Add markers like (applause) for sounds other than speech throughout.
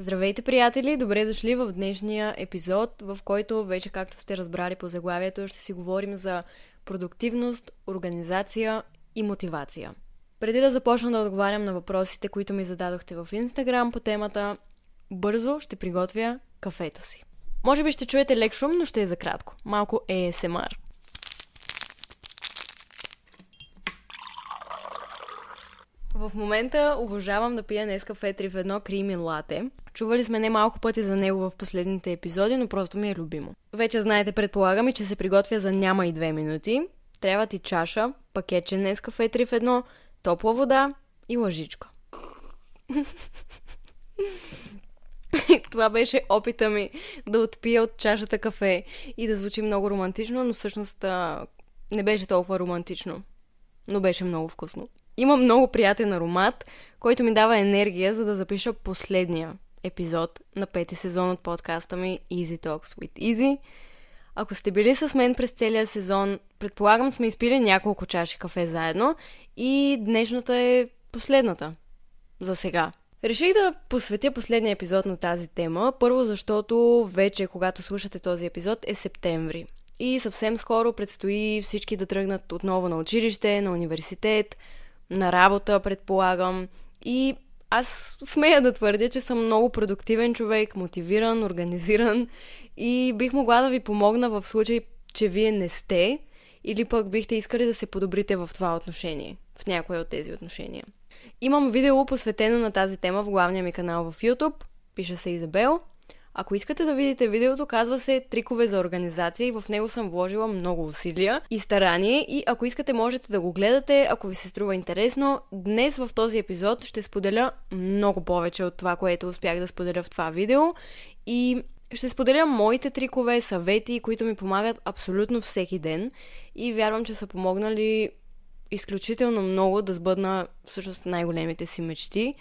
Здравейте, приятели! Добре дошли в днешния епизод, в който вече, както сте разбрали по заглавието, ще си говорим за продуктивност, организация и мотивация. Преди да започна да отговарям на въпросите, които ми зададохте в Инстаграм по темата, бързо ще приготвя кафето си. Може би ще чуете лек шум, но ще е за кратко. Малко ASMR. В момента обожавам да пия днес кафе 3 в 1 крими лате. Чували сме не малко пъти за него в последните епизоди, но просто ми е любимо. Вече знаете, предполагам че се приготвя за няма и 2 минути. Трябва ти чаша, пакетче днес кафе 3 в 1, топла вода и лъжичка. (laughs) Това беше опита ми да отпия от чашата кафе и да звучи много романтично, но всъщност а, не беше толкова романтично. Но беше много вкусно. Има много приятен аромат, който ми дава енергия, за да запиша последния епизод на пети сезон от подкаста ми Easy Talks with Easy. Ако сте били с мен през целия сезон, предполагам сме изпили няколко чаши кафе заедно и днешната е последната. За сега. Реших да посветя последния епизод на тази тема, първо защото вече, когато слушате този епизод, е септември. И съвсем скоро предстои всички да тръгнат отново на училище, на университет, на работа, предполагам. И аз смея да твърдя, че съм много продуктивен човек, мотивиран, организиран и бих могла да ви помогна в случай, че вие не сте или пък бихте искали да се подобрите в това отношение, в някое от тези отношения. Имам видео посветено на тази тема в главния ми канал в YouTube, пише се Изабел. Ако искате да видите видеото, казва се Трикове за организация и в него съм вложила много усилия и старание и ако искате можете да го гледате, ако ви се струва интересно. Днес в този епизод ще споделя много повече от това, което успях да споделя в това видео и ще споделя моите трикове, съвети, които ми помагат абсолютно всеки ден и вярвам, че са помогнали изключително много да сбъдна всъщност най-големите си мечти.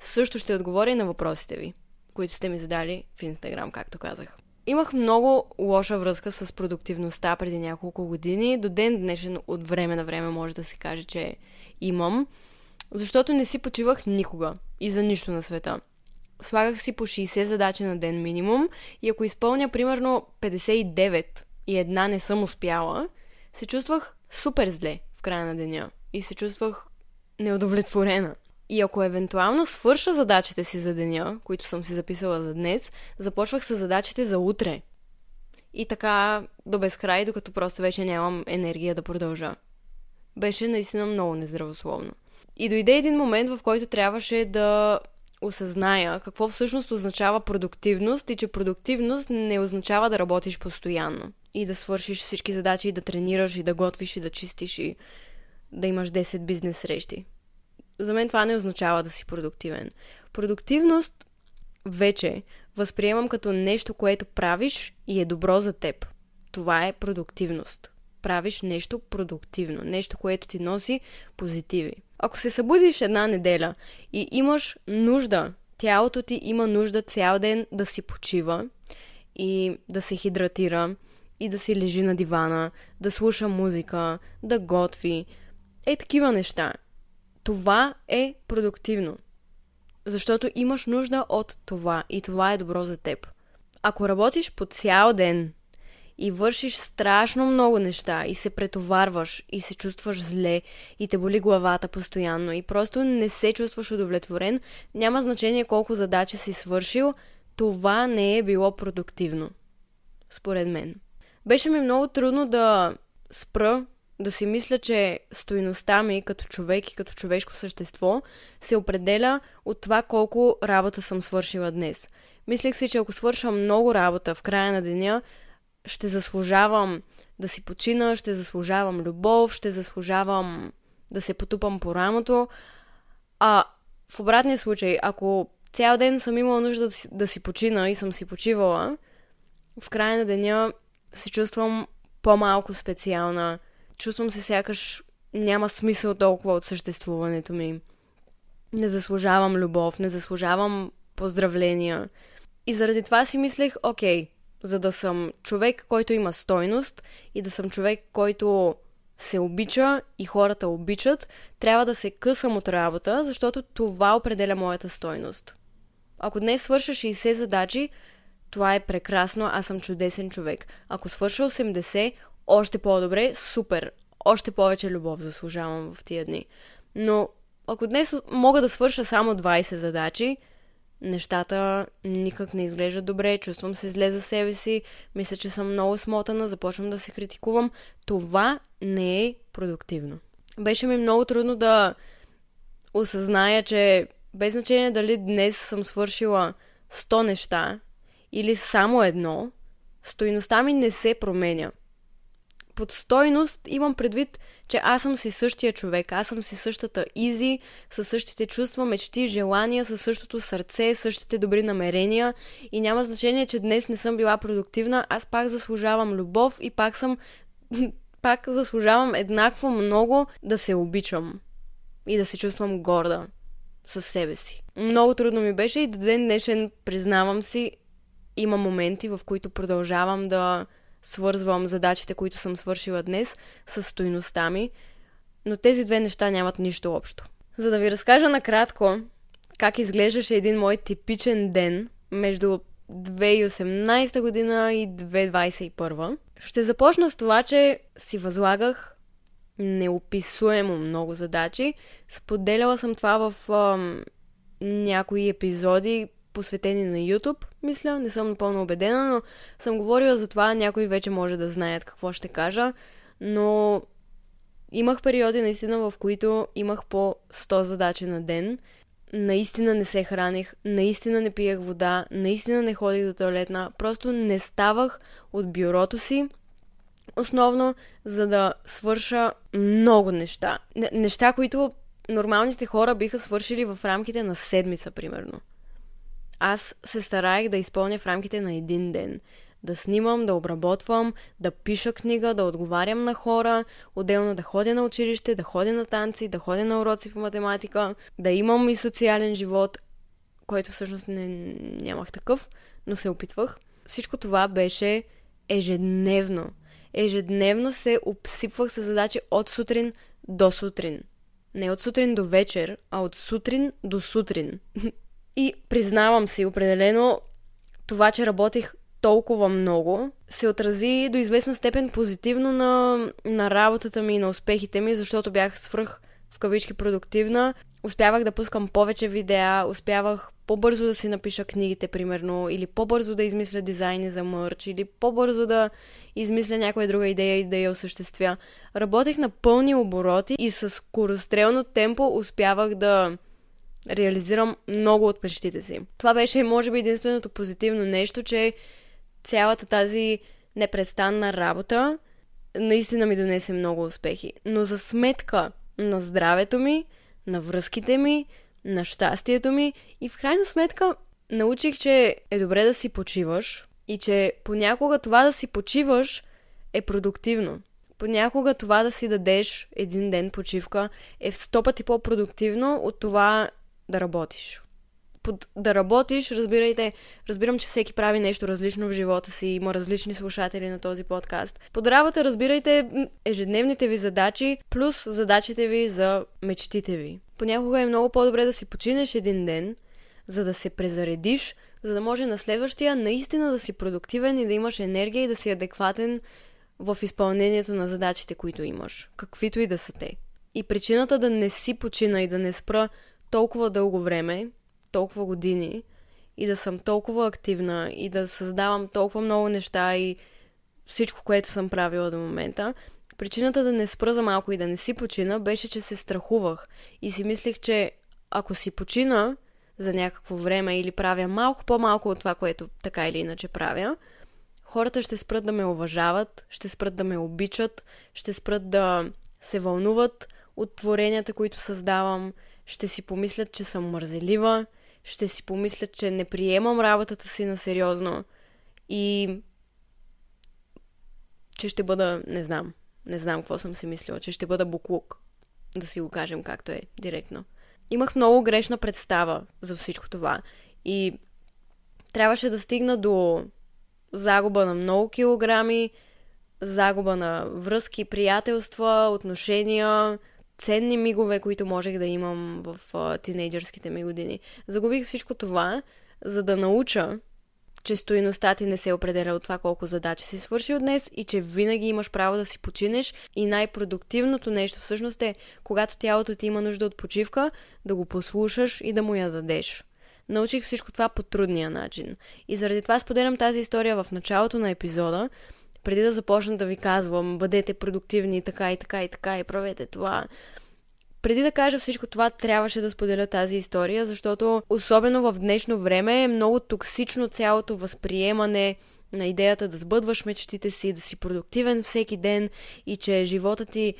Също ще отговоря и на въпросите ви които сте ми задали в Инстаграм, както казах. Имах много лоша връзка с продуктивността преди няколко години. До ден днешен от време на време може да се каже, че имам. Защото не си почивах никога и за нищо на света. Слагах си по 60 задачи на ден минимум и ако изпълня примерно 59 и една не съм успяла, се чувствах супер зле в края на деня и се чувствах неудовлетворена. И ако евентуално свърша задачите си за деня, които съм си записала за днес, започвах с задачите за утре. И така до безкрай, докато просто вече нямам енергия да продължа. Беше наистина много нездравословно. И дойде един момент, в който трябваше да осъзная какво всъщност означава продуктивност и че продуктивност не означава да работиш постоянно и да свършиш всички задачи и да тренираш и да готвиш и да чистиш и да имаш 10 бизнес срещи за мен това не означава да си продуктивен. Продуктивност вече възприемам като нещо, което правиш и е добро за теб. Това е продуктивност. Правиш нещо продуктивно, нещо, което ти носи позитиви. Ако се събудиш една неделя и имаш нужда, тялото ти има нужда цял ден да си почива и да се хидратира и да си лежи на дивана, да слуша музика, да готви, е такива неща. Това е продуктивно. Защото имаш нужда от това и това е добро за теб. Ако работиш по цял ден и вършиш страшно много неща и се претоварваш и се чувстваш зле и те боли главата постоянно и просто не се чувстваш удовлетворен, няма значение колко задачи си свършил, това не е било продуктивно. Според мен. Беше ми много трудно да спра да си мисля, че стоиността ми като човек и като човешко същество се определя от това колко работа съм свършила днес. Мислех си, че ако свърша много работа в края на деня, ще заслужавам да си почина, ще заслужавам любов, ще заслужавам да се потупам по рамото. А в обратния случай, ако цял ден съм имала нужда да си, да си почина и съм си почивала, в края на деня се чувствам по-малко специална, чувствам се сякаш няма смисъл толкова от съществуването ми. Не заслужавам любов, не заслужавам поздравления. И заради това си мислех, окей, за да съм човек, който има стойност и да съм човек, който се обича и хората обичат, трябва да се късам от работа, защото това определя моята стойност. Ако днес свърша 60 задачи, това е прекрасно, аз съм чудесен човек. Ако свърша 80, още по-добре, супер. Още повече любов заслужавам в тия дни. Но ако днес мога да свърша само 20 задачи, нещата никак не изглеждат добре, чувствам се зле за себе си, мисля, че съм много смотана, започвам да се критикувам. Това не е продуктивно. Беше ми много трудно да осъзная, че без значение дали днес съм свършила 100 неща или само едно, стойността ми не се променя. Под стойност имам предвид, че аз съм си същия човек, аз съм си същата изи, със същите чувства, мечти, желания, със същото сърце, същите добри намерения. И няма значение, че днес не съм била продуктивна, аз пак заслужавам любов и пак съм (laughs) пак заслужавам еднакво много да се обичам и да се чувствам горда със себе си. Много трудно ми беше и до ден днешен, признавам си, има моменти, в които продължавам да свързвам задачите, които съм свършила днес, с стойността ми, но тези две неща нямат нищо общо. За да ви разкажа накратко как изглеждаше един мой типичен ден между 2018 година и 2021, ще започна с това, че си възлагах неописуемо много задачи. Споделяла съм това в ам, някои епизоди, посветени на YouTube, мисля, не съм напълно убедена, но съм говорила за това, някои вече може да знаят какво ще кажа, но имах периоди наистина, в които имах по 100 задачи на ден, наистина не се храних, наистина не пиех вода, наистина не ходих до туалетна, просто не ставах от бюрото си, основно за да свърша много неща. Неща, които нормалните хора биха свършили в рамките на седмица, примерно. Аз се стараех да изпълня в рамките на един ден. Да снимам, да обработвам, да пиша книга, да отговарям на хора, отделно да ходя на училище, да ходя на танци, да ходя на уроци по математика, да имам и социален живот, който всъщност не, нямах такъв, но се опитвах. Всичко това беше ежедневно. Ежедневно се обсипвах с задачи от сутрин до сутрин. Не от сутрин до вечер, а от сутрин до сутрин. (laughs) И признавам си определено това, че работих толкова много, се отрази до известна степен позитивно на, на работата ми и на успехите ми, защото бях свръх в кавички продуктивна. Успявах да пускам повече видеа, успявах по-бързо да си напиша книгите, примерно, или по-бързо да измисля дизайни за мърч, или по-бързо да измисля някоя друга идея и да я осъществя. Работех на пълни обороти и с скорострелно темпо успявах да реализирам много от мечтите си. Това беше, може би, единственото позитивно нещо, че цялата тази непрестанна работа наистина ми донесе много успехи. Но за сметка на здравето ми, на връзките ми, на щастието ми и в крайна сметка научих, че е добре да си почиваш и че понякога това да си почиваш е продуктивно. Понякога това да си дадеш един ден почивка е в сто пъти по-продуктивно от това да работиш. Под да работиш, разбирайте, разбирам, че всеки прави нещо различно в живота си, има различни слушатели на този подкаст. Под работа разбирайте ежедневните ви задачи, плюс задачите ви за мечтите ви. Понякога е много по-добре да си починеш един ден, за да се презаредиш, за да може на следващия наистина да си продуктивен и да имаш енергия и да си адекватен в изпълнението на задачите, които имаш, каквито и да са те. И причината да не си почина и да не спра толкова дълго време, толкова години и да съм толкова активна и да създавам толкова много неща и всичко, което съм правила до момента, причината да не спра за малко и да не си почина беше, че се страхувах и си мислих, че ако си почина за някакво време или правя малко по-малко от това, което така или иначе правя, хората ще спрат да ме уважават, ще спрат да ме обичат, ще спрат да се вълнуват от творенията, които създавам, ще си помислят, че съм мързелива, ще си помислят, че не приемам работата си на сериозно и че ще бъда, не знам, не знам какво съм си мислила, че ще бъда буклук, да си го кажем както е, директно. Имах много грешна представа за всичко това и трябваше да стигна до загуба на много килограми, загуба на връзки, приятелства, отношения, ценни мигове, които можех да имам в а, тинейджърските ми години. Загубих всичко това, за да науча, че стоиността ти не се определя от това колко задачи си свършил днес и че винаги имаш право да си починеш и най-продуктивното нещо всъщност е, когато тялото ти има нужда от почивка, да го послушаш и да му я дадеш. Научих всичко това по трудния начин. И заради това споделям тази история в началото на епизода, преди да започна да ви казвам, бъдете продуктивни, така и така и така и правете това. Преди да кажа всичко това, трябваше да споделя тази история, защото особено в днешно време е много токсично цялото възприемане на идеята да сбъдваш мечтите си, да си продуктивен всеки ден и че живота ти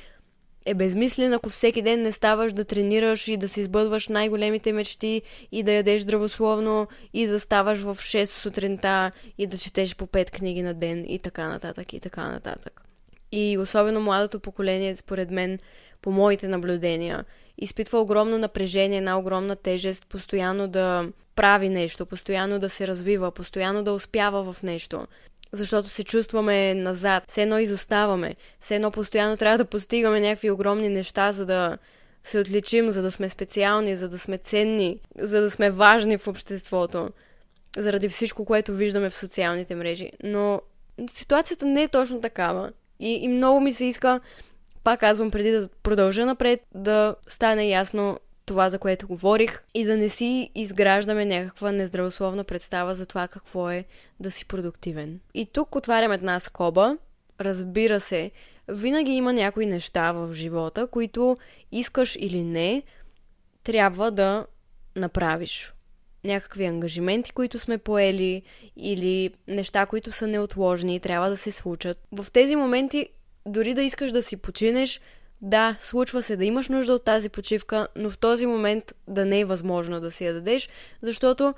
е безмислен, ако всеки ден не ставаш да тренираш и да си сбъдваш най-големите мечти и да ядеш здравословно и да ставаш в 6 сутринта и да четеш по 5 книги на ден и така нататък и така нататък. И особено младото поколение, според мен, по моите наблюдения, изпитва огромно напрежение, една огромна тежест, постоянно да прави нещо, постоянно да се развива, постоянно да успява в нещо защото се чувстваме назад, все едно изоставаме, все едно постоянно трябва да постигаме някакви огромни неща, за да се отличим, за да сме специални, за да сме ценни, за да сме важни в обществото, заради всичко, което виждаме в социалните мрежи. Но ситуацията не е точно такава. И, и много ми се иска, пак казвам, преди да продължа напред, да стане ясно това, за което говорих, и да не си изграждаме някаква нездравословна представа за това какво е да си продуктивен. И тук отварям една скоба. Разбира се, винаги има някои неща в живота, които искаш или не, трябва да направиш. Някакви ангажименти, които сме поели, или неща, които са неотложни и трябва да се случат. В тези моменти, дори да искаш да си починеш, да, случва се да имаш нужда от тази почивка, но в този момент да не е възможно да си я дадеш, защото,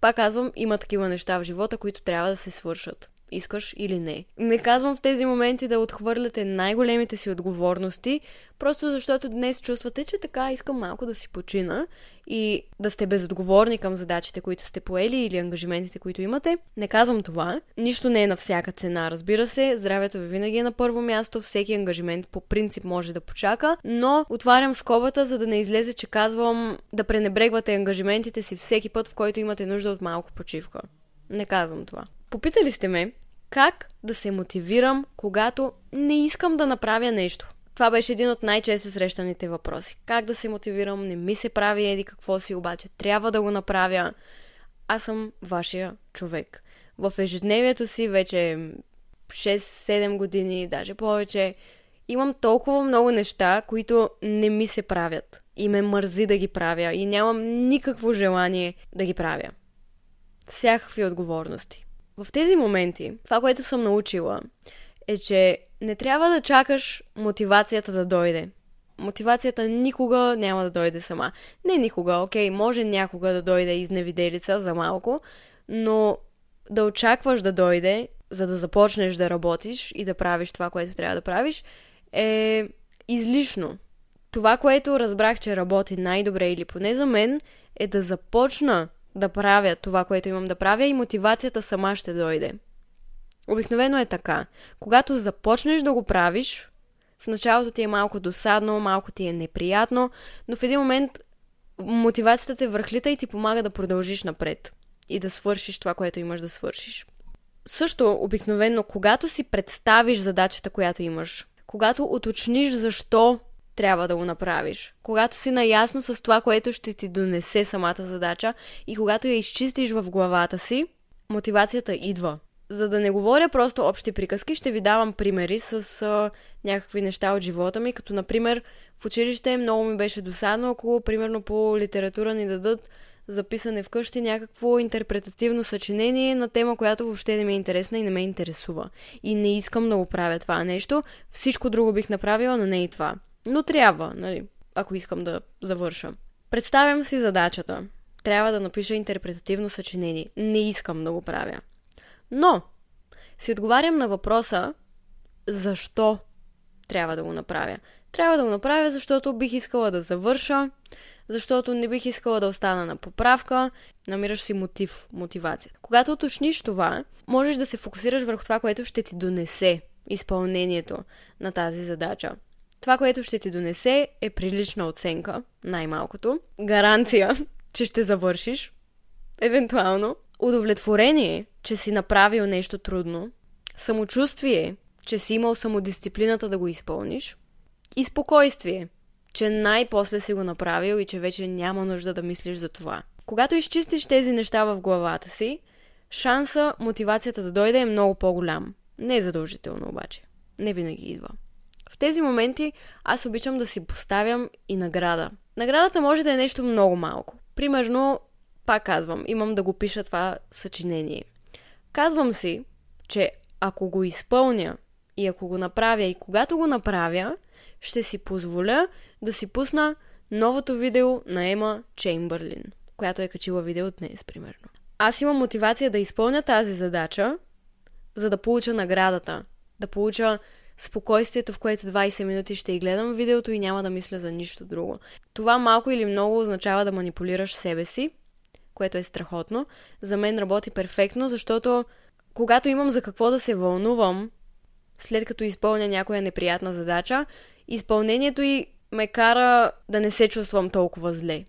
пак казвам, има такива неща в живота, които трябва да се свършат искаш или не. Не казвам в тези моменти да отхвърляте най-големите си отговорности, просто защото днес чувствате, че така искам малко да си почина и да сте безотговорни към задачите, които сте поели или ангажиментите, които имате. Не казвам това. Нищо не е на всяка цена, разбира се. Здравето ви винаги е на първо място. Всеки ангажимент по принцип може да почака, но отварям скобата, за да не излезе, че казвам да пренебрегвате ангажиментите си всеки път, в който имате нужда от малко почивка. Не казвам това. Попитали сте ме как да се мотивирам, когато не искам да направя нещо. Това беше един от най-често срещаните въпроси. Как да се мотивирам, не ми се прави еди какво си, обаче трябва да го направя. Аз съм вашия човек. В ежедневието си вече 6-7 години, даже повече, имам толкова много неща, които не ми се правят. И ме мързи да ги правя. И нямам никакво желание да ги правя. Всякакви отговорности. В тези моменти, това, което съм научила, е, че не трябва да чакаш мотивацията да дойде. Мотивацията никога няма да дойде сама. Не никога, окей, може някога да дойде изневиделица за малко, но да очакваш да дойде, за да започнеш да работиш и да правиш това, което трябва да правиш, е излишно. Това, което разбрах, че работи най-добре или поне за мен, е да започна да правя това, което имам да правя и мотивацията сама ще дойде. Обикновено е така. Когато започнеш да го правиш, в началото ти е малко досадно, малко ти е неприятно, но в един момент мотивацията те върхлита и ти помага да продължиш напред и да свършиш това, което имаш да свършиш. Също, обикновено, когато си представиш задачата, която имаш, когато уточниш защо трябва да го направиш. Когато си наясно с това, което ще ти донесе самата задача и когато я изчистиш в главата си, мотивацията идва. За да не говоря просто общи приказки, ще ви давам примери с а, някакви неща от живота ми, като например в училище много ми беше досадно, ако примерно по литература ни дадат записане вкъщи някакво интерпретативно съчинение на тема, която въобще не ми е интересна и не ме интересува. И не искам да го правя това нещо. Всичко друго бих направила, но не и това. Но трябва, нали, ако искам да завърша. Представям си задачата. Трябва да напиша интерпретативно съчинение. Не искам да го правя. Но си отговарям на въпроса защо трябва да го направя. Трябва да го направя, защото бих искала да завърша, защото не бих искала да остана на поправка, намираш си мотив, мотивация. Когато уточниш това, можеш да се фокусираш върху това, което ще ти донесе изпълнението на тази задача. Това, което ще ти донесе е прилична оценка, най-малкото. Гаранция, че ще завършиш. евентуално. Удовлетворение, че си направил нещо трудно. Самочувствие, че си имал самодисциплината да го изпълниш. И спокойствие, че най-после си го направил и че вече няма нужда да мислиш за това. Когато изчистиш тези неща в главата си, шанса мотивацията да дойде е много по-голям. Не е задължително обаче. Не винаги идва. В тези моменти аз обичам да си поставям и награда. Наградата може да е нещо много малко. Примерно, пак казвам, имам да го пиша това съчинение. Казвам си, че ако го изпълня и ако го направя и когато го направя, ще си позволя да си пусна новото видео на Ема Чеймбърлин, която е качила видео днес, примерно. Аз имам мотивация да изпълня тази задача, за да получа наградата, да получа спокойствието, в което 20 минути ще и гледам видеото и няма да мисля за нищо друго. Това малко или много означава да манипулираш себе си, което е страхотно. За мен работи перфектно, защото когато имам за какво да се вълнувам, след като изпълня някоя неприятна задача, изпълнението и ме кара да не се чувствам толкова зле.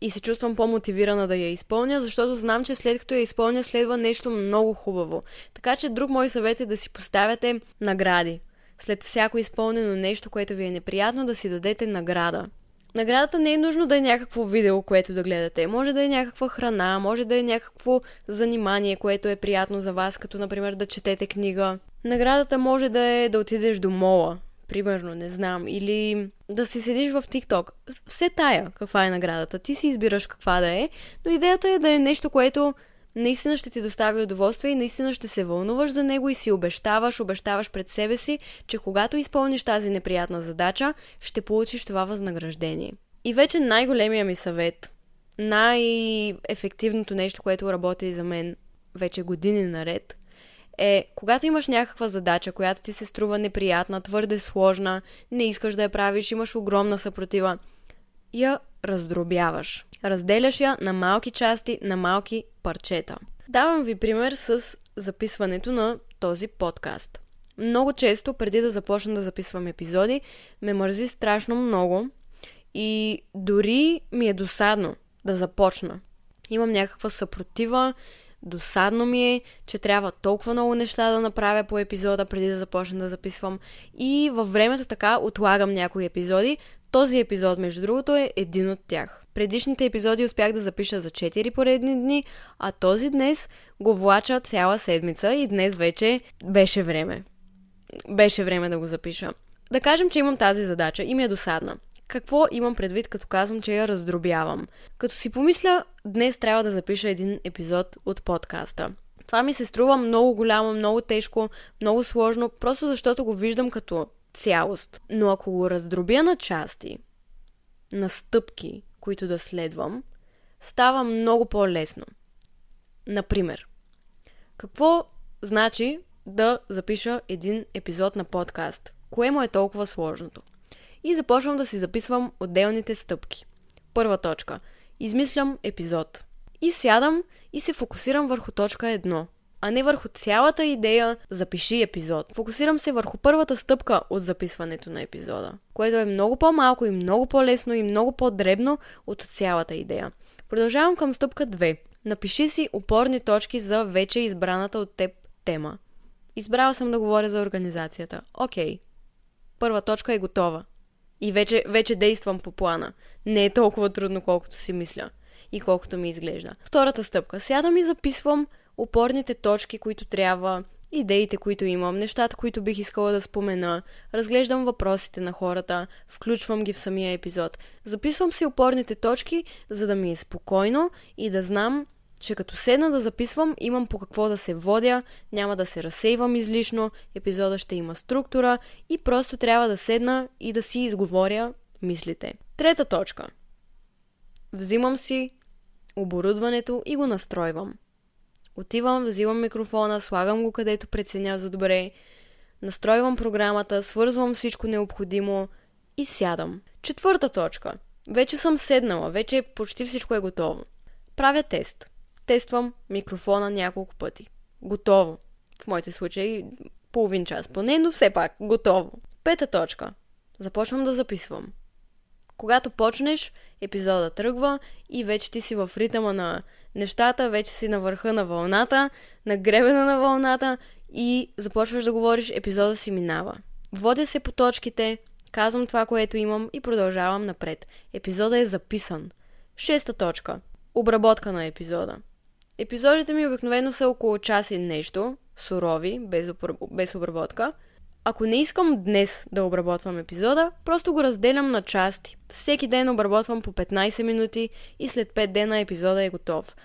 И се чувствам по-мотивирана да я изпълня, защото знам, че след като я изпълня следва нещо много хубаво. Така че друг мой съвет е да си поставяте награди. След всяко изпълнено нещо, което ви е неприятно, да си дадете награда. Наградата не е нужно да е някакво видео, което да гледате. Може да е някаква храна, може да е някакво занимание, което е приятно за вас, като например да четете книга. Наградата може да е да отидеш до мола, примерно, не знам, или да си седиш в TikTok. Все тая каква е наградата. Ти си избираш каква да е, но идеята е да е нещо, което наистина ще ти достави удоволствие и наистина ще се вълнуваш за него и си обещаваш, обещаваш пред себе си, че когато изпълниш тази неприятна задача, ще получиш това възнаграждение. И вече най-големия ми съвет, най-ефективното нещо, което работи за мен вече години наред, е, когато имаш някаква задача, която ти се струва неприятна, твърде сложна, не искаш да я правиш, имаш огромна съпротива, я раздробяваш. Разделяш я на малки части, на малки парчета. Давам ви пример с записването на този подкаст. Много често, преди да започна да записвам епизоди, ме мързи страшно много и дори ми е досадно да започна. Имам някаква съпротива, досадно ми е, че трябва толкова много неща да направя по епизода преди да започна да записвам. И във времето така отлагам някои епизоди. Този епизод, между другото, е един от тях. Предишните епизоди успях да запиша за 4 поредни дни, а този днес го влача цяла седмица и днес вече беше време. Беше време да го запиша. Да кажем, че имам тази задача и ми е досадна. Какво имам предвид, като казвам, че я раздробявам? Като си помисля, днес трябва да запиша един епизод от подкаста. Това ми се струва много голямо, много тежко, много сложно, просто защото го виждам като цялост. Но ако го раздробя на части, на стъпки, които да следвам, става много по-лесно. Например, какво значи да запиша един епизод на подкаст? Кое му е толкова сложното? И започвам да си записвам отделните стъпки. Първа точка. Измислям епизод. И сядам и се фокусирам върху точка 1 а не върху цялата идея запиши епизод. Фокусирам се върху първата стъпка от записването на епизода, което е много по-малко и много по-лесно и много по-дребно от цялата идея. Продължавам към стъпка 2. Напиши си опорни точки за вече избраната от теб тема. Избрала съм да говоря за организацията. Окей. Първа точка е готова. И вече, вече действам по плана. Не е толкова трудно, колкото си мисля и колкото ми изглежда. Втората стъпка. Сядам и записвам опорните точки, които трябва, идеите, които имам, нещата, които бих искала да спомена, разглеждам въпросите на хората, включвам ги в самия епизод. Записвам си опорните точки, за да ми е спокойно и да знам, че като седна да записвам, имам по какво да се водя, няма да се разсейвам излишно, епизода ще има структура и просто трябва да седна и да си изговоря мислите. Трета точка. Взимам си оборудването и го настройвам. Отивам, взимам микрофона, слагам го където преценя за добре, настройвам програмата, свързвам всичко необходимо и сядам. Четвърта точка. Вече съм седнала, вече почти всичко е готово. Правя тест. Тествам микрофона няколко пъти. Готово. В моите случаи половин час поне, но все пак готово. Пета точка. Започвам да записвам. Когато почнеш, епизода тръгва и вече ти си в ритъма на нещата, вече си на върха на вълната, на гребена на вълната и започваш да говориш, епизода си минава. Водя се по точките, казвам това, което имам и продължавам напред. Епизода е записан. Шеста точка. Обработка на епизода. Епизодите ми обикновено са около час и нещо, сурови, без, без обработка. Ако не искам днес да обработвам епизода, просто го разделям на части. Всеки ден обработвам по 15 минути и след 5 дена епизода е готов.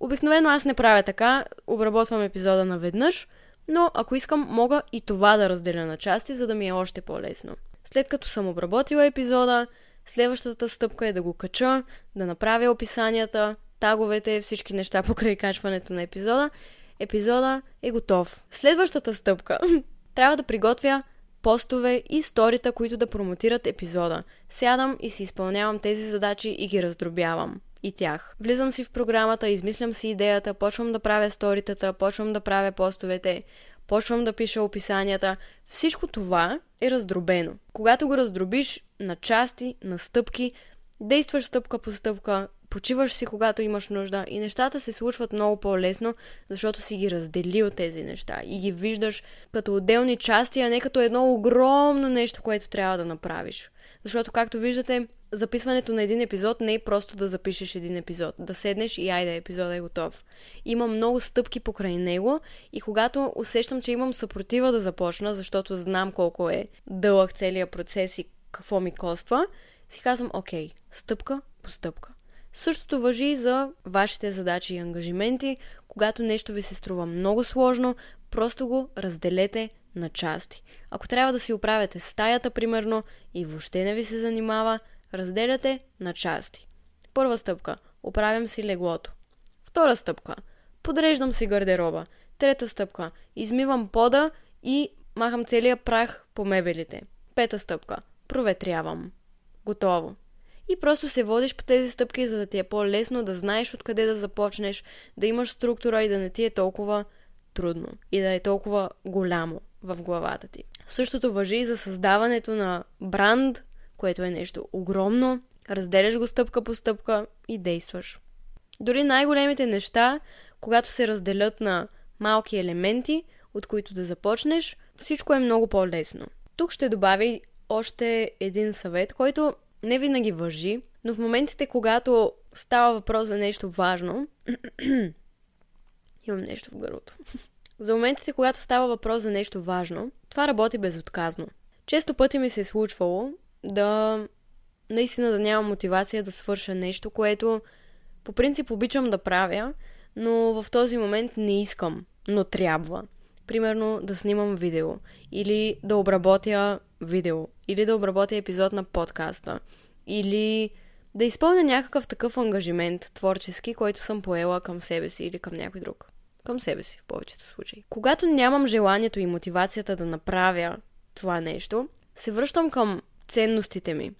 Обикновено аз не правя така, обработвам епизода наведнъж, но ако искам, мога и това да разделя на части, за да ми е още по-лесно. След като съм обработила епизода, следващата стъпка е да го кача, да направя описанията, таговете, всички неща покрай качването на епизода. Епизода е готов. Следващата стъпка. (laughs) Трябва да приготвя постове и сторита, които да промотират епизода. Сядам и си изпълнявам тези задачи и ги раздробявам. И тях. Влизам си в програмата, измислям си идеята, почвам да правя сторитата, почвам да правя постовете, почвам да пиша описанията. Всичко това е раздробено. Когато го раздробиш на части, на стъпки, действаш стъпка по стъпка, почиваш си когато имаш нужда и нещата се случват много по-лесно, защото си ги разделил тези неща и ги виждаш като отделни части, а не като едно огромно нещо, което трябва да направиш. Защото, както виждате, записването на един епизод не е просто да запишеш един епизод, да седнеш и айде, епизодът е готов. Има много стъпки покрай него и когато усещам, че имам съпротива да започна, защото знам колко е дълъг целият процес и какво ми коства, си казвам, окей, стъпка по стъпка. Същото въжи и за вашите задачи и ангажименти. Когато нещо ви се струва много сложно, просто го разделете на части. Ако трябва да си оправяте стаята, примерно, и въобще не ви се занимава, разделяте на части. Първа стъпка – оправям си леглото. Втора стъпка – подреждам си гардероба. Трета стъпка – измивам пода и махам целия прах по мебелите. Пета стъпка – проветрявам. Готово и просто се водиш по тези стъпки, за да ти е по-лесно да знаеш откъде да започнеш, да имаш структура и да не ти е толкова трудно и да е толкова голямо в главата ти. Същото въжи и за създаването на бранд, което е нещо огромно. Разделяш го стъпка по стъпка и действаш. Дори най-големите неща, когато се разделят на малки елементи, от които да започнеш, всичко е много по-лесно. Тук ще добавя още един съвет, който не винаги въжи, но в моментите, когато става въпрос за нещо важно, (clears throat) имам нещо в гърлото. (laughs) за моментите, когато става въпрос за нещо важно, това работи безотказно. Често пъти ми се е случвало да наистина да нямам мотивация да свърша нещо, което по принцип обичам да правя, но в този момент не искам, но трябва. Примерно да снимам видео или да обработя видео или да обработя епизод на подкаста или да изпълня някакъв такъв ангажимент творчески, който съм поела към себе си или към някой друг. Към себе си в повечето случаи. Когато нямам желанието и мотивацията да направя това нещо, се връщам към ценностите ми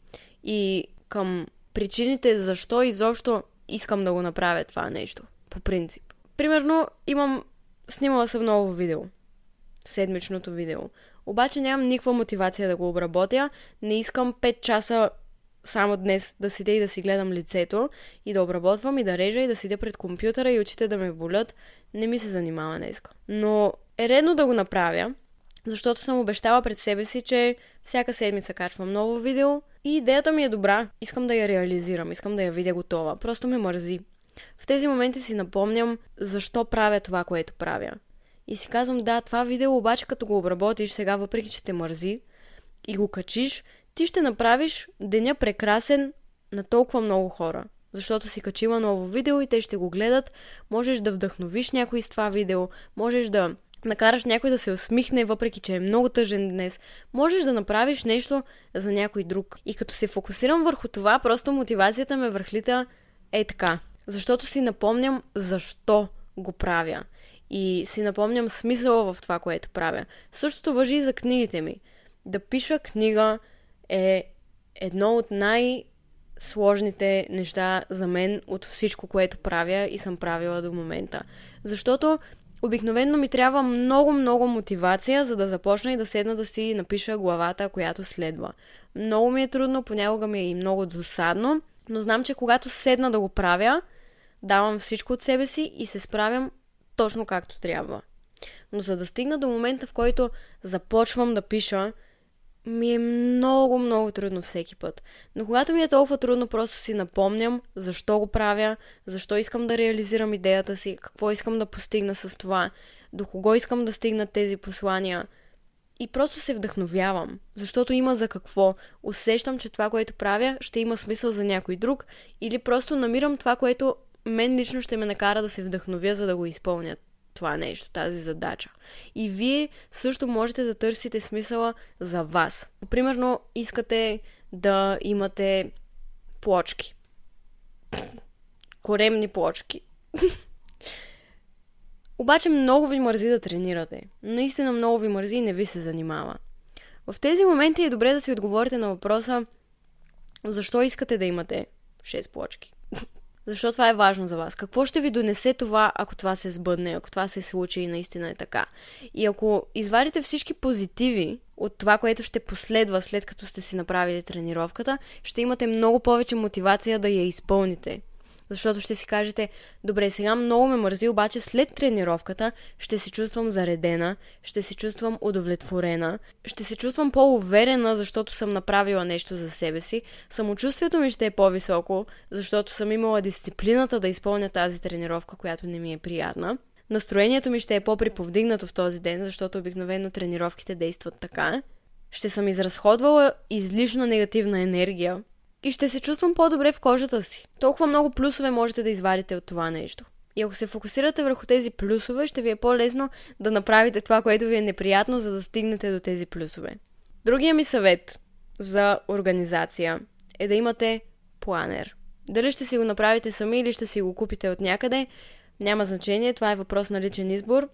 и към причините защо изобщо искам да го направя това нещо. По принцип. Примерно, имам. Снимала съм ново видео. Седмичното видео. Обаче нямам никаква мотивация да го обработя. Не искам 5 часа само днес да седя и да си гледам лицето и да обработвам и да режа и да седя пред компютъра и очите да ме болят, не ми се занимава днес. Но е редно да го направя, защото съм обещала пред себе си, че всяка седмица качвам ново видео и идеята ми е добра. Искам да я реализирам, искам да я видя готова. Просто ме мързи. В тези моменти си напомням защо правя това, което правя. И си казвам, да, това видео обаче като го обработиш сега, въпреки че те мързи и го качиш, ти ще направиш деня прекрасен на толкова много хора. Защото си качила ново видео и те ще го гледат. Можеш да вдъхновиш някой с това видео. Можеш да накараш някой да се усмихне, въпреки че е много тъжен днес. Можеш да направиш нещо за някой друг. И като се фокусирам върху това, просто мотивацията ме върхлита е така. Защото си напомням защо го правя. И си напомням смисъла в това, което правя. Същото въжи и за книгите ми. Да пиша книга е едно от най- сложните неща за мен от всичко, което правя и съм правила до момента. Защото обикновено ми трябва много, много мотивация, за да започна и да седна да си напиша главата, която следва. Много ми е трудно, понякога ми е и много досадно, но знам, че когато седна да го правя, давам всичко от себе си и се справям точно както трябва. Но за да стигна до момента, в който започвам да пиша, ми е много, много трудно всеки път. Но когато ми е толкова трудно, просто си напомням защо го правя, защо искам да реализирам идеята си, какво искам да постигна с това, до кого искам да стигнат тези послания. И просто се вдъхновявам, защото има за какво. Усещам, че това, което правя, ще има смисъл за някой друг, или просто намирам това, което мен лично ще ме накара да се вдъхновя, за да го изпълнят това нещо, тази задача. И вие също можете да търсите смисъла за вас. Примерно, искате да имате плочки. Коремни плочки. (laughs) Обаче много ви мързи да тренирате. Наистина много ви мързи и не ви се занимава. В тези моменти е добре да си отговорите на въпроса защо искате да имате 6 плочки. Защо това е важно за вас? Какво ще ви донесе това, ако това се сбъдне, ако това се случи и наистина е така? И ако извадите всички позитиви от това, което ще последва след като сте си направили тренировката, ще имате много повече мотивация да я изпълните. Защото ще си кажете, добре, сега много ме мързи, обаче след тренировката ще се чувствам заредена, ще се чувствам удовлетворена, ще се чувствам по-уверена, защото съм направила нещо за себе си, самочувствието ми ще е по-високо, защото съм имала дисциплината да изпълня тази тренировка, която не ми е приятна. Настроението ми ще е по-приповдигнато в този ден, защото обикновено тренировките действат така. Ще съм изразходвала излишна негативна енергия, и ще се чувствам по-добре в кожата си. Толкова много плюсове можете да извадите от това нещо. И ако се фокусирате върху тези плюсове, ще ви е по-лесно да направите това, което ви е неприятно, за да стигнете до тези плюсове. Другия ми съвет за организация е да имате планер. Дали ще си го направите сами или ще си го купите от някъде, няма значение, това е въпрос на личен избор.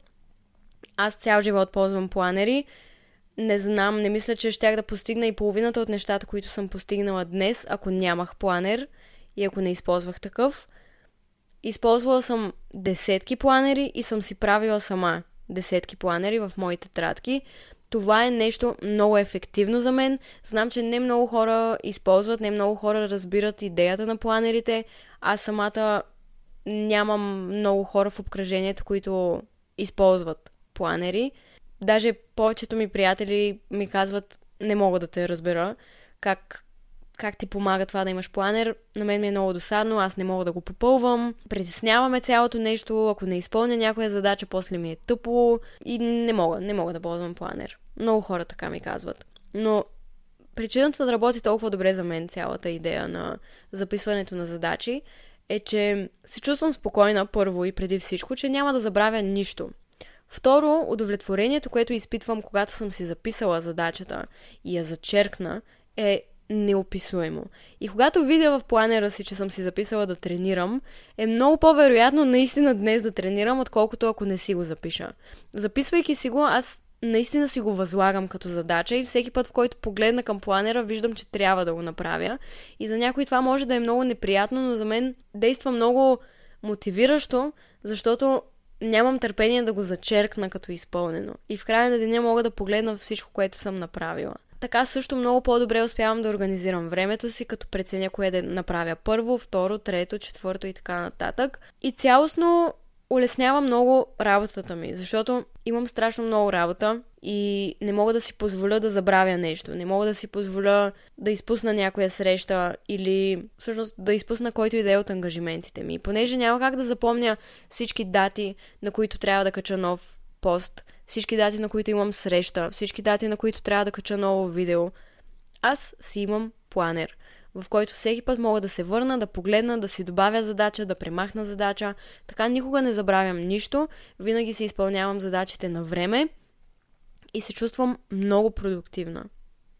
Аз цял живот ползвам планери не знам, не мисля, че щях да постигна и половината от нещата, които съм постигнала днес, ако нямах планер и ако не използвах такъв. Използвала съм десетки планери и съм си правила сама десетки планери в моите тратки. Това е нещо много ефективно за мен. Знам, че не много хора използват, не много хора разбират идеята на планерите. Аз самата нямам много хора в обкръжението, които използват планери. Даже повечето ми приятели ми казват, не мога да те разбера, как, как ти помага това да имаш планер. На мен ми е много досадно, аз не мога да го попълвам. Притесняваме цялото нещо, ако не изпълня някоя задача, после ми е тъпо и не мога, не мога да ползвам планер. Много хора така ми казват. Но причината да работи толкова добре за мен цялата идея на записването на задачи е, че се чувствам спокойна първо и преди всичко, че няма да забравя нищо. Второ, удовлетворението, което изпитвам, когато съм си записала задачата и я зачеркна, е неописуемо. И когато видя в планера си, че съм си записала да тренирам, е много по-вероятно наистина днес да тренирам, отколкото ако не си го запиша. Записвайки си го, аз наистина си го възлагам като задача и всеки път, в който погледна към планера, виждам, че трябва да го направя. И за някой това може да е много неприятно, но за мен действа много мотивиращо, защото нямам търпение да го зачеркна като изпълнено. И в края на деня мога да погледна всичко, което съм направила. Така също много по-добре успявам да организирам времето си, като преценя кое да направя първо, второ, трето, четвърто и така нататък. И цялостно улеснява много работата ми, защото имам страшно много работа и не мога да си позволя да забравя нещо. Не мога да си позволя да изпусна някоя среща или всъщност да изпусна който и да е от ангажиментите ми. Понеже няма как да запомня всички дати, на които трябва да кача нов пост, всички дати, на които имам среща, всички дати, на които трябва да кача ново видео. Аз си имам планер – в който всеки път мога да се върна, да погледна, да си добавя задача, да премахна задача. Така никога не забравям нищо, винаги си изпълнявам задачите на време и се чувствам много продуктивна.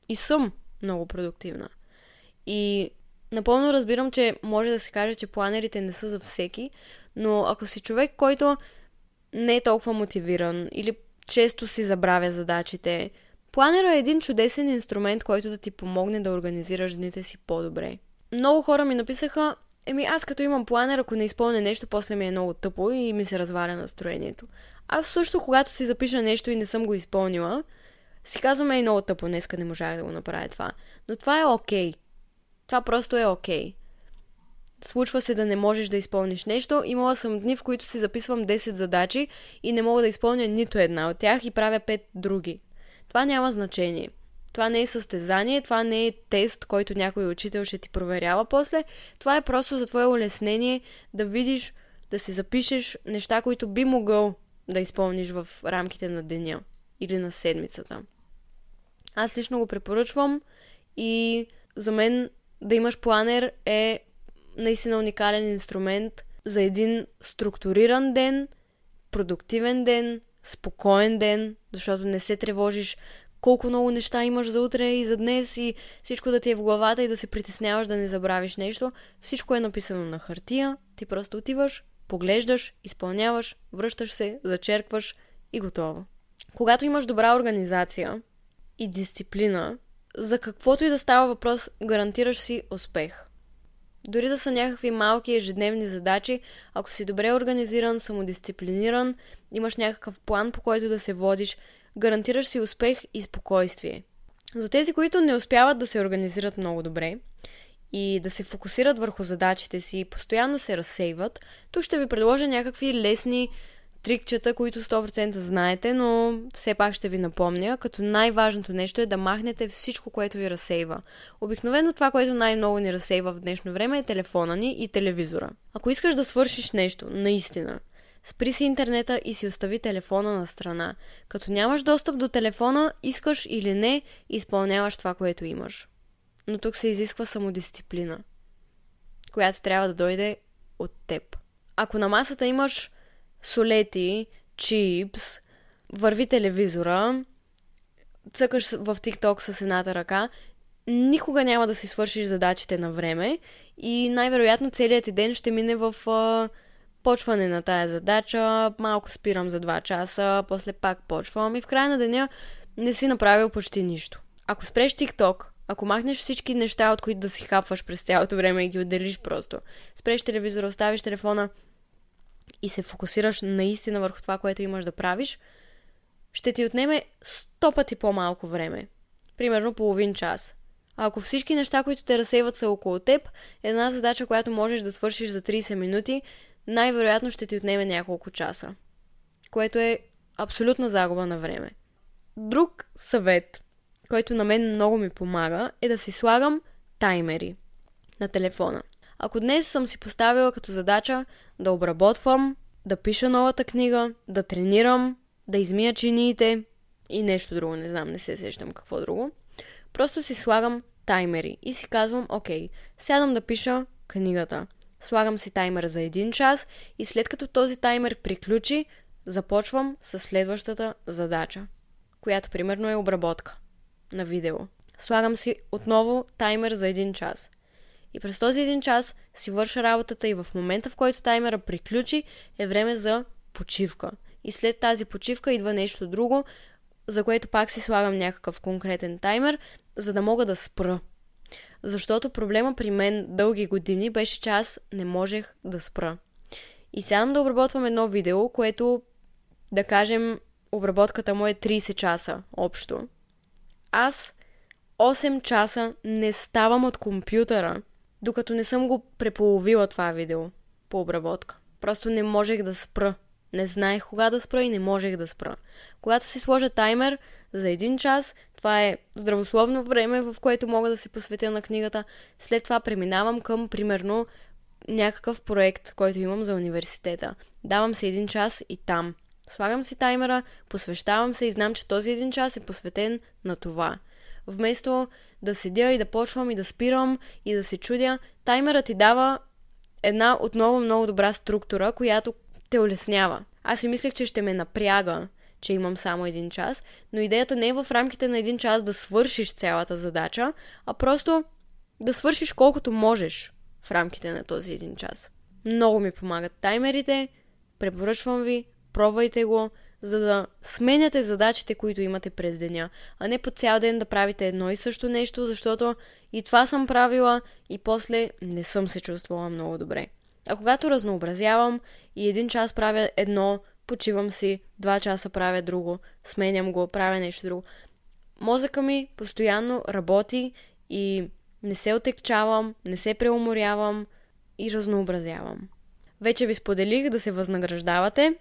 И съм много продуктивна. И напълно разбирам, че може да се каже, че планерите не са за всеки, но ако си човек, който не е толкова мотивиран или често си забравя задачите, Планера е един чудесен инструмент, който да ти помогне да организираш дните си по-добре. Много хора ми написаха, еми аз като имам планер, ако не изпълня нещо, после ми е много тъпо и ми се разваля настроението. Аз също, когато си запиша нещо и не съм го изпълнила, си казвам, ей, много тъпо, днеска не можах да го направя това. Но това е окей. Okay. Това просто е окей. Okay. случва се да не можеш да изпълниш нещо. Имала съм дни, в които си записвам 10 задачи и не мога да изпълня нито една от тях и правя 5 други. Това няма значение. Това не е състезание, това не е тест, който някой учител ще ти проверява после. Това е просто за твое улеснение да видиш, да си запишеш неща, които би могъл да изпълниш в рамките на деня или на седмицата. Аз лично го препоръчвам и за мен да имаш планер е наистина уникален инструмент за един структуриран ден, продуктивен ден, спокоен ден, защото не се тревожиш колко много неща имаш за утре и за днес и всичко да ти е в главата и да се притесняваш да не забравиш нещо. Всичко е написано на хартия, ти просто отиваш, поглеждаш, изпълняваш, връщаш се, зачеркваш и готово. Когато имаш добра организация и дисциплина, за каквото и да става въпрос, гарантираш си успех. Дори да са някакви малки ежедневни задачи, ако си добре организиран, самодисциплиниран, имаш някакъв план по който да се водиш, гарантираш си успех и спокойствие. За тези, които не успяват да се организират много добре и да се фокусират върху задачите си и постоянно се разсейват, тук ще ви предложа някакви лесни трикчета, които 100% знаете, но все пак ще ви напомня, като най-важното нещо е да махнете всичко, което ви разсейва. Обикновено това, което най-много ни разсейва в днешно време е телефона ни и телевизора. Ако искаш да свършиш нещо, наистина, спри си интернета и си остави телефона на страна. Като нямаш достъп до телефона, искаш или не, изпълняваш това, което имаш. Но тук се изисква самодисциплина, която трябва да дойде от теб. Ако на масата имаш солети, чипс, върви телевизора, цъкаш в TikTok с едната ръка, никога няма да си свършиш задачите на време и най-вероятно целият ти ден ще мине в а, почване на тая задача, малко спирам за 2 часа, после пак почвам и в края на деня не си направил почти нищо. Ако спреш TikTok, ако махнеш всички неща, от които да си хапваш през цялото време и ги отделиш просто, спреш телевизора, оставиш телефона и се фокусираш наистина върху това, което имаш да правиш, ще ти отнеме 100 пъти по-малко време. Примерно половин час. А ако всички неща, които те разсейват са около теб, една задача, която можеш да свършиш за 30 минути, най-вероятно ще ти отнеме няколко часа. Което е абсолютна загуба на време. Друг съвет, който на мен много ми помага, е да си слагам таймери на телефона. Ако днес съм си поставила като задача да обработвам, да пиша новата книга, да тренирам, да измия чиниите и нещо друго, не знам, не се сещам какво друго, просто си слагам таймери и си казвам, окей, сядам да пиша книгата. Слагам си таймер за един час и след като този таймер приключи, започвам с следващата задача, която примерно е обработка на видео. Слагам си отново таймер за един час. И през този един час си върша работата и в момента, в който таймера приключи, е време за почивка. И след тази почивка идва нещо друго, за което пак си слагам някакъв конкретен таймер, за да мога да спра. Защото проблема при мен дълги години беше, че аз не можех да спра. И сядам да обработвам едно видео, което, да кажем, обработката му е 30 часа общо. Аз 8 часа не ставам от компютъра, докато не съм го преполовила това видео по обработка. Просто не можех да спра. Не знаех кога да спра и не можех да спра. Когато си сложа таймер за един час, това е здравословно време, в което мога да се посветя на книгата. След това преминавам към, примерно, някакъв проект, който имам за университета. Давам се един час и там. Слагам си таймера, посвещавам се и знам, че този един час е посветен на това. Вместо да седя и да почвам и да спирам и да се чудя, таймерът ти дава една отново много добра структура, която те улеснява. Аз си мислех, че ще ме напряга, че имам само един час, но идеята не е в рамките на един час да свършиш цялата задача, а просто да свършиш колкото можеш в рамките на този един час. Много ми помагат таймерите, препоръчвам ви, пробвайте го, за да сменяте задачите, които имате през деня, а не по цял ден да правите едно и също нещо, защото и това съм правила и после не съм се чувствала много добре. А когато разнообразявам и един час правя едно, почивам си, два часа правя друго, сменям го, правя нещо друго. Мозъка ми постоянно работи и не се отекчавам, не се преуморявам, и разнообразявам. Вече ви споделих да се възнаграждавате.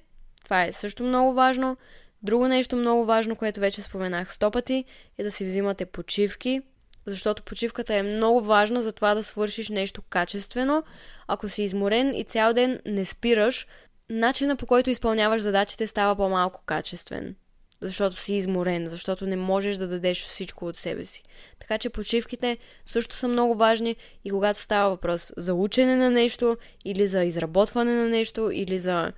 Това е също много важно. Друго нещо много важно, което вече споменах сто пъти, е да си взимате почивки, защото почивката е много важна за това да свършиш нещо качествено. Ако си изморен и цял ден не спираш, начина по който изпълняваш задачите става по-малко качествен. Защото си изморен, защото не можеш да дадеш всичко от себе си. Така че почивките също са много важни и когато става въпрос за учене на нещо, или за изработване на нещо, или за,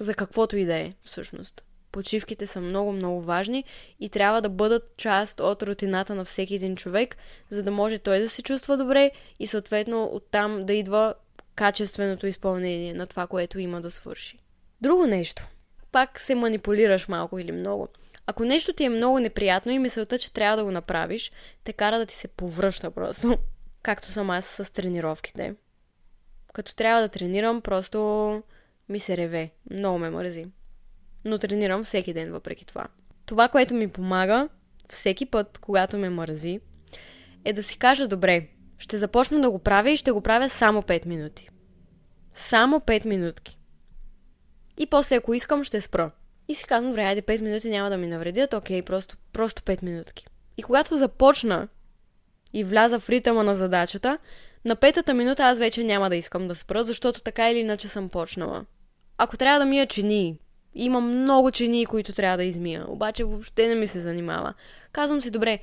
за каквото и да е, всъщност. Почивките са много, много важни и трябва да бъдат част от рутината на всеки един човек, за да може той да се чувства добре и съответно оттам да идва качественото изпълнение на това, което има да свърши. Друго нещо. Пак се манипулираш малко или много. Ако нещо ти е много неприятно и мисълта, че трябва да го направиш, те кара да ти се повръща просто. (laughs) Както съм аз с тренировките. Като трябва да тренирам, просто ми се реве. Много ме мързи. Но тренирам всеки ден въпреки това. Това, което ми помага всеки път, когато ме мързи, е да си кажа, добре, ще започна да го правя и ще го правя само 5 минути. Само 5 минутки. И после, ако искам, ще спра. И си казвам, добре, айде 5 минути няма да ми навредят, окей, просто, просто 5 минутки. И когато започна и вляза в ритъма на задачата, на петата минута аз вече няма да искам да спра, защото така или иначе съм почнала. Ако трябва да мия чини, има много чини, които трябва да измия, обаче въобще не ми се занимава. Казвам си, добре,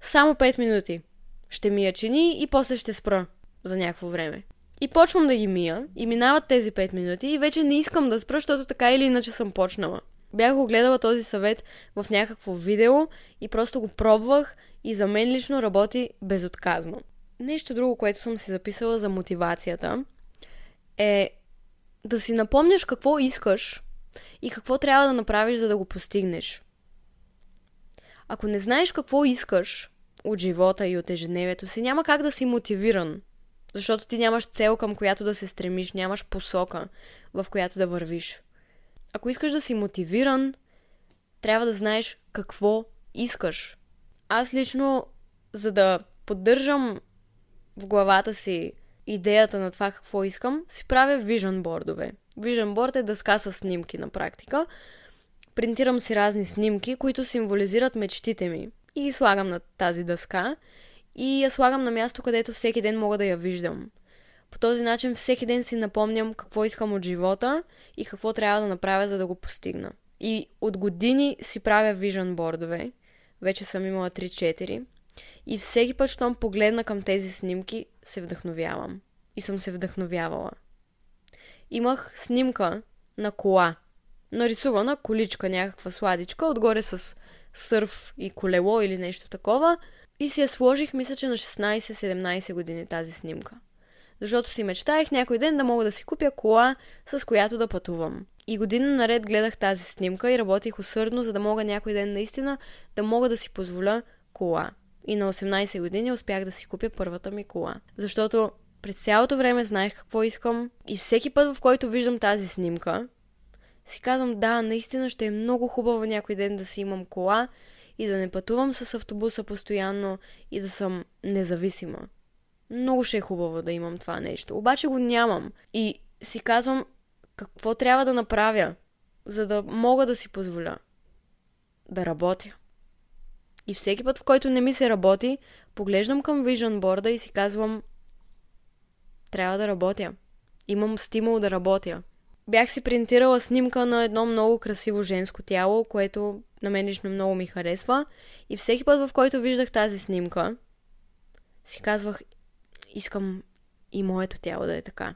само 5 минути. Ще мия чини и после ще спра за някакво време. И почвам да ги мия и минават тези 5 минути и вече не искам да спра, защото така или иначе съм почнала. Бях го гледала този съвет в някакво видео и просто го пробвах и за мен лично работи безотказно. Нещо друго, което съм си записала за мотивацията е да си напомняш какво искаш и какво трябва да направиш, за да го постигнеш. Ако не знаеш какво искаш от живота и от ежедневието си, няма как да си мотивиран. Защото ти нямаш цел към която да се стремиш, нямаш посока, в която да вървиш. Ако искаш да си мотивиран, трябва да знаеш какво искаш. Аз лично, за да поддържам в главата си идеята на това какво искам, си правя vision бордове. Vision board е дъска с снимки на практика. Принтирам си разни снимки, които символизират мечтите ми. И ги слагам на тази дъска и я слагам на място, където всеки ден мога да я виждам. По този начин всеки ден си напомням какво искам от живота и какво трябва да направя, за да го постигна. И от години си правя vision бордове. Вече съм имала 3-4. И всеки път, щом погледна към тези снимки, се вдъхновявам. И съм се вдъхновявала. Имах снимка на кола. Нарисувана количка, някаква сладичка, отгоре с сърф и колело или нещо такова. И си я сложих, мисля, че на 16-17 години тази снимка защото си мечтаех някой ден да мога да си купя кола, с която да пътувам. И година наред гледах тази снимка и работих усърдно, за да мога някой ден наистина да мога да си позволя кола. И на 18 години успях да си купя първата ми кола. Защото през цялото време знаех какво искам и всеки път, в който виждам тази снимка, си казвам, да, наистина ще е много хубаво някой ден да си имам кола и да не пътувам с автобуса постоянно и да съм независима. Много ще е хубаво да имам това нещо. Обаче го нямам. И си казвам какво трябва да направя, за да мога да си позволя да работя. И всеки път, в който не ми се работи, поглеждам към Vision Board и си казвам трябва да работя. Имам стимул да работя. Бях си принтирала снимка на едно много красиво женско тяло, което на мен лично много ми харесва. И всеки път, в който виждах тази снимка, си казвах, искам и моето тяло да е така.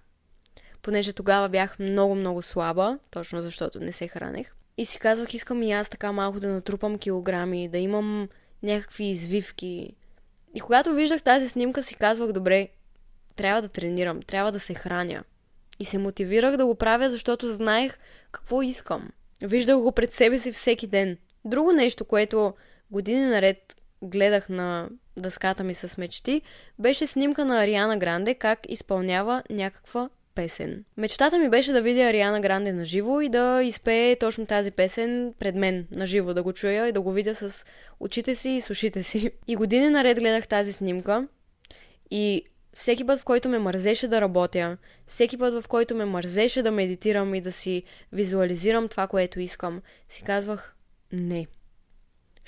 Понеже тогава бях много-много слаба, точно защото не се хранех. И си казвах, искам и аз така малко да натрупам килограми, да имам някакви извивки. И когато виждах тази снимка, си казвах, добре, трябва да тренирам, трябва да се храня. И се мотивирах да го правя, защото знаех какво искам. Виждах го пред себе си всеки ден. Друго нещо, което години наред гледах на дъската ми с мечти, беше снимка на Ариана Гранде как изпълнява някаква песен. Мечтата ми беше да видя Ариана Гранде на живо и да изпее точно тази песен пред мен на живо, да го чуя и да го видя с очите си и с ушите си. И години наред гледах тази снимка и всеки път, в който ме мързеше да работя, всеки път, в който ме мързеше да медитирам и да си визуализирам това, което искам, си казвах не.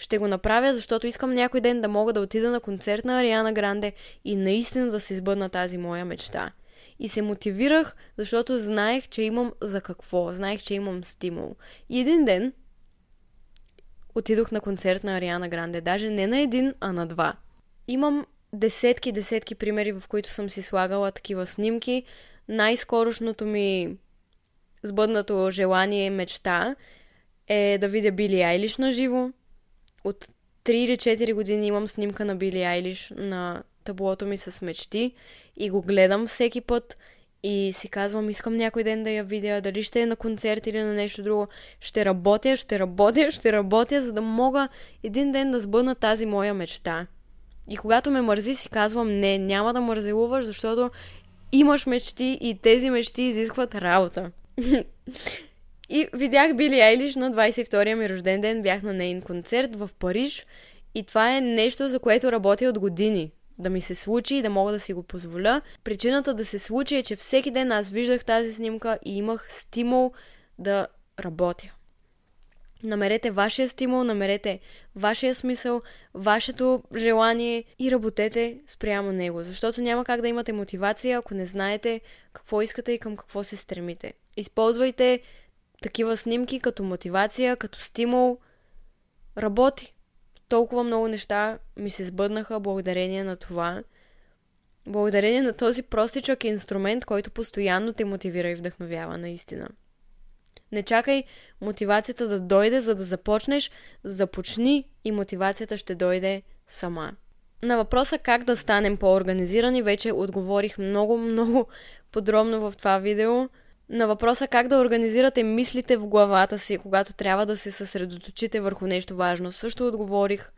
Ще го направя, защото искам някой ден да мога да отида на концерт на Ариана Гранде и наистина да се избъдна тази моя мечта. И се мотивирах, защото знаех, че имам за какво, знаех, че имам стимул. И един ден отидох на концерт на Ариана Гранде, даже не на един, а на два. Имам десетки, десетки примери, в които съм си слагала такива снимки. Най-скорошното ми сбъднато желание мечта е да видя Били Айлиш на живо. От 3 или 4 години имам снимка на Били Айлиш на таблото ми с мечти и го гледам всеки път и си казвам, искам някой ден да я видя, дали ще е на концерт или на нещо друго. Ще работя, ще работя, ще работя, за да мога един ден да сбъдна тази моя мечта. И когато ме мързи, си казвам, не, няма да мързелуваш, защото имаш мечти и тези мечти изискват работа. (laughs) и видях Били Айлиш на 22-я ми рожден ден, бях на нейн концерт в Париж и това е нещо, за което работя от години. Да ми се случи и да мога да си го позволя. Причината да се случи е, че всеки ден аз виждах тази снимка и имах стимул да работя. Намерете вашия стимул, намерете вашия смисъл, вашето желание и работете спрямо него. Защото няма как да имате мотивация, ако не знаете какво искате и към какво се стремите. Използвайте такива снимки като мотивация, като стимул. Работи. Толкова много неща ми се сбъднаха благодарение на това. Благодарение на този простичък инструмент, който постоянно те мотивира и вдъхновява наистина. Не чакай мотивацията да дойде, за да започнеш. Започни и мотивацията ще дойде сама. На въпроса как да станем по-организирани вече отговорих много, много подробно в това видео. На въпроса как да организирате мислите в главата си, когато трябва да се съсредоточите върху нещо важно, също отговорих.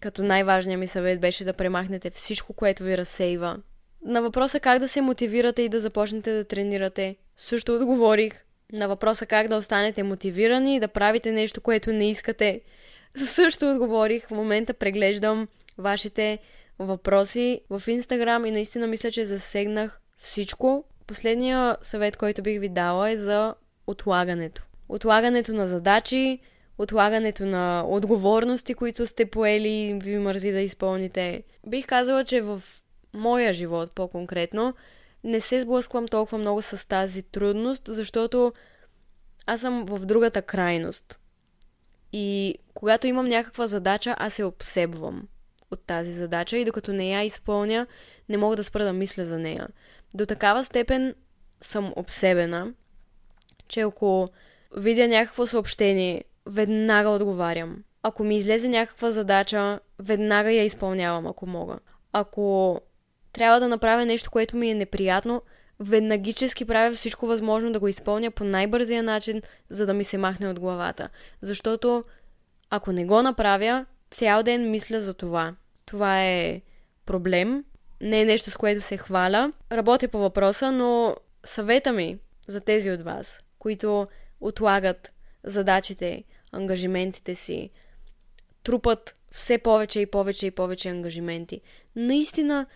Като най-важният ми съвет беше да премахнете всичко, което ви разсейва. На въпроса как да се мотивирате и да започнете да тренирате, също отговорих. На въпроса как да останете мотивирани и да правите нещо, което не искате, също отговорих. В момента преглеждам вашите въпроси в Инстаграм и наистина мисля, че засегнах всичко. Последния съвет, който бих ви дала е за отлагането. Отлагането на задачи, отлагането на отговорности, които сте поели и ви мързи да изпълните. Бих казала, че в моя живот по-конкретно не се сблъсквам толкова много с тази трудност, защото аз съм в другата крайност. И когато имам някаква задача, аз се обсебвам от тази задача и докато не я изпълня, не мога да спра да мисля за нея. До такава степен съм обсебена, че ако видя някакво съобщение, веднага отговарям. Ако ми излезе някаква задача, веднага я изпълнявам, ако мога. Ако трябва да направя нещо, което ми е неприятно, веднагически правя всичко възможно да го изпълня по най-бързия начин, за да ми се махне от главата. Защото ако не го направя, цял ден мисля за това. Това е проблем, не е нещо с което се хваля. Работя по въпроса, но съвета ми за тези от вас, които отлагат задачите, ангажиментите си, трупат все повече и повече и повече ангажименти. Наистина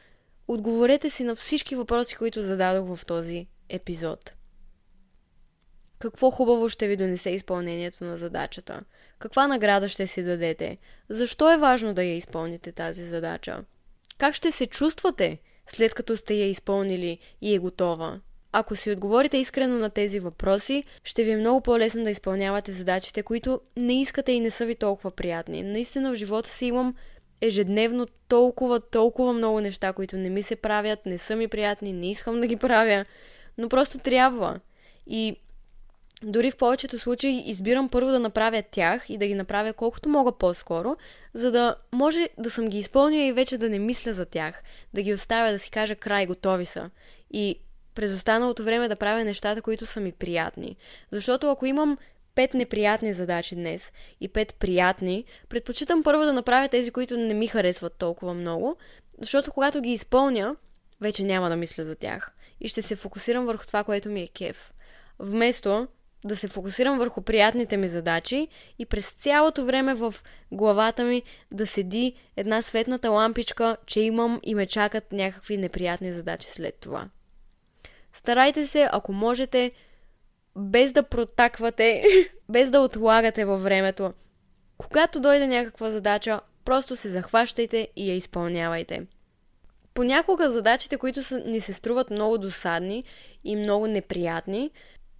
Отговорете си на всички въпроси, които зададох в този епизод. Какво хубаво ще ви донесе изпълнението на задачата? Каква награда ще си дадете? Защо е важно да я изпълните тази задача? Как ще се чувствате, след като сте я изпълнили и е готова? Ако си отговорите искрено на тези въпроси, ще ви е много по-лесно да изпълнявате задачите, които не искате и не са ви толкова приятни. Наистина в живота си имам ежедневно толкова, толкова много неща, които не ми се правят, не са ми приятни, не искам да ги правя, но просто трябва. И дори в повечето случаи избирам първо да направя тях и да ги направя колкото мога по-скоро, за да може да съм ги изпълнила и вече да не мисля за тях, да ги оставя, да си кажа край, готови са. И през останалото време да правя нещата, които са ми приятни. Защото ако имам пет неприятни задачи днес и пет приятни, предпочитам първо да направя тези, които не ми харесват толкова много, защото когато ги изпълня, вече няма да мисля за тях. И ще се фокусирам върху това, което ми е кеф. Вместо да се фокусирам върху приятните ми задачи и през цялото време в главата ми да седи една светната лампичка, че имам и ме чакат някакви неприятни задачи след това. Старайте се, ако можете, без да протаквате, (laughs) без да отлагате във времето. Когато дойде някаква задача, просто се захващайте и я изпълнявайте. Понякога задачите, които са, ни се струват много досадни и много неприятни,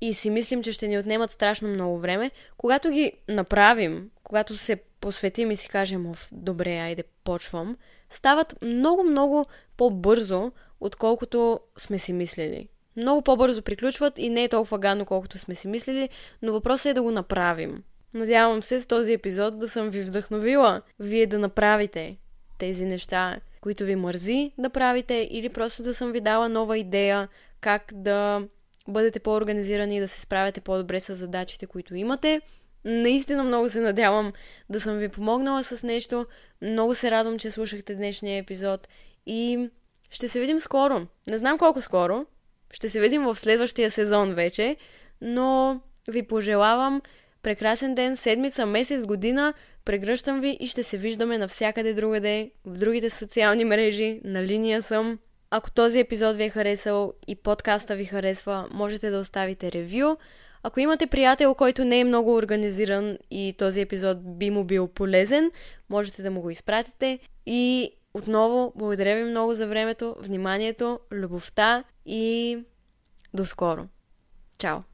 и си мислим, че ще ни отнемат страшно много време, когато ги направим, когато се посветим и си кажем, Оф, добре, айде, почвам, стават много-много по-бързо, отколкото сме си мислили. Много по-бързо приключват и не е толкова гадно, колкото сме си мислили, но въпросът е да го направим. Надявам се с този епизод да съм ви вдъхновила, вие да направите тези неща, които ви мързи да правите, или просто да съм ви дала нова идея как да бъдете по-организирани и да се справяте по-добре с задачите, които имате. Наистина много се надявам да съм ви помогнала с нещо. Много се радвам, че слушахте днешния епизод и ще се видим скоро. Не знам колко скоро. Ще се видим в следващия сезон вече, но ви пожелавам прекрасен ден, седмица, месец, година. Прегръщам ви и ще се виждаме навсякъде другаде, в другите социални мрежи, на линия съм. Ако този епизод ви е харесал и подкаста ви харесва, можете да оставите ревю. Ако имате приятел, който не е много организиран и този епизод би му бил полезен, можете да му го изпратите. И отново, благодаря ви много за времето, вниманието, любовта и до скоро. Чао!